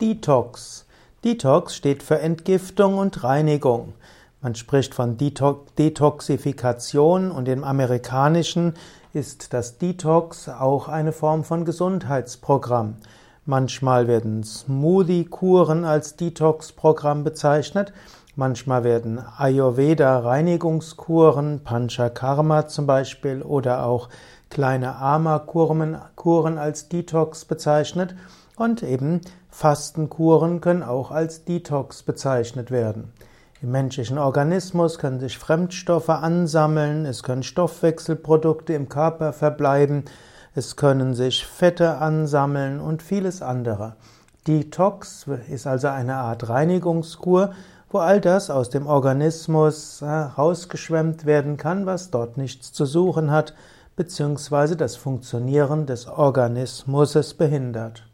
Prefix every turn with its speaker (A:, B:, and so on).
A: Detox. Detox steht für Entgiftung und Reinigung. Man spricht von Detoxifikation und im Amerikanischen ist das Detox auch eine Form von Gesundheitsprogramm. Manchmal werden Smoothie-Kuren als Detox-Programm bezeichnet, manchmal werden Ayurveda-Reinigungskuren, Panchakarma zum Beispiel oder auch kleine Ama-Kuren als Detox bezeichnet und eben Fastenkuren können auch als Detox bezeichnet werden. Im menschlichen Organismus können sich Fremdstoffe ansammeln, es können Stoffwechselprodukte im Körper verbleiben, es können sich Fette ansammeln und vieles andere. Detox ist also eine Art Reinigungskur, wo all das aus dem Organismus rausgeschwemmt werden kann, was dort nichts zu suchen hat, beziehungsweise das Funktionieren des Organismus behindert.